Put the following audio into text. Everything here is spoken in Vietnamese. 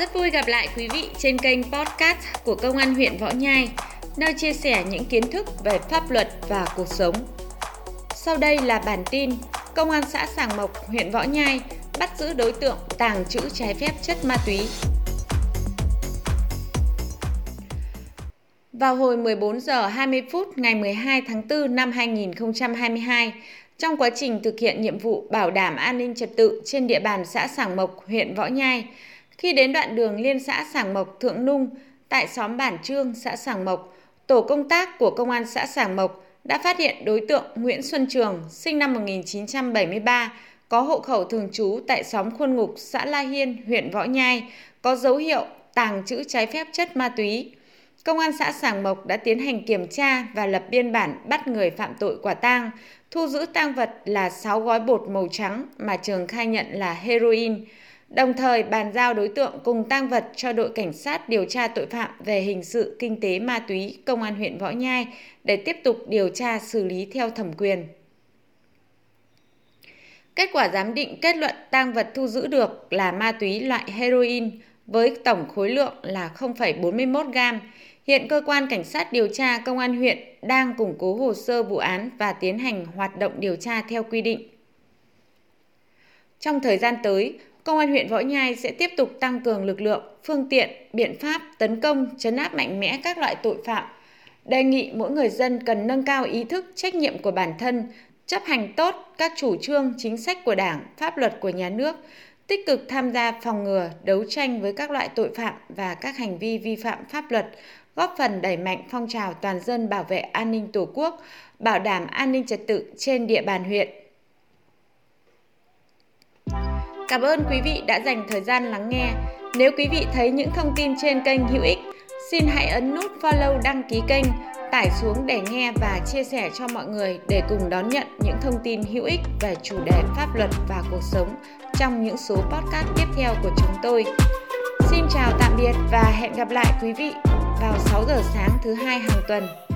Rất vui gặp lại quý vị trên kênh podcast của Công an huyện Võ Nhai, nơi chia sẻ những kiến thức về pháp luật và cuộc sống. Sau đây là bản tin Công an xã Sàng Mộc, huyện Võ Nhai bắt giữ đối tượng tàng trữ trái phép chất ma túy. Vào hồi 14 giờ 20 phút ngày 12 tháng 4 năm 2022, trong quá trình thực hiện nhiệm vụ bảo đảm an ninh trật tự trên địa bàn xã Sàng Mộc, huyện Võ Nhai, khi đến đoạn đường liên xã Sàng Mộc Thượng Nung tại xóm Bản Trương, xã Sàng Mộc, tổ công tác của công an xã Sàng Mộc đã phát hiện đối tượng Nguyễn Xuân Trường, sinh năm 1973, có hộ khẩu thường trú tại xóm Khuôn Ngục, xã La Hiên, huyện Võ Nhai, có dấu hiệu tàng trữ trái phép chất ma túy. Công an xã Sàng Mộc đã tiến hành kiểm tra và lập biên bản bắt người phạm tội quả tang, thu giữ tang vật là 6 gói bột màu trắng mà Trường khai nhận là heroin đồng thời bàn giao đối tượng cùng tang vật cho đội cảnh sát điều tra tội phạm về hình sự kinh tế ma túy công an huyện Võ Nhai để tiếp tục điều tra xử lý theo thẩm quyền. Kết quả giám định kết luận tang vật thu giữ được là ma túy loại heroin với tổng khối lượng là 0,41 gam. Hiện cơ quan cảnh sát điều tra công an huyện đang củng cố hồ sơ vụ án và tiến hành hoạt động điều tra theo quy định. Trong thời gian tới, Công an huyện Võ Nhai sẽ tiếp tục tăng cường lực lượng, phương tiện, biện pháp tấn công, chấn áp mạnh mẽ các loại tội phạm. Đề nghị mỗi người dân cần nâng cao ý thức, trách nhiệm của bản thân, chấp hành tốt các chủ trương, chính sách của Đảng, pháp luật của nhà nước, tích cực tham gia phòng ngừa, đấu tranh với các loại tội phạm và các hành vi vi phạm pháp luật, góp phần đẩy mạnh phong trào toàn dân bảo vệ an ninh Tổ quốc, bảo đảm an ninh trật tự trên địa bàn huyện. Cảm ơn quý vị đã dành thời gian lắng nghe. Nếu quý vị thấy những thông tin trên kênh hữu ích, xin hãy ấn nút follow đăng ký kênh, tải xuống để nghe và chia sẻ cho mọi người để cùng đón nhận những thông tin hữu ích về chủ đề pháp luật và cuộc sống trong những số podcast tiếp theo của chúng tôi. Xin chào tạm biệt và hẹn gặp lại quý vị vào 6 giờ sáng thứ hai hàng tuần.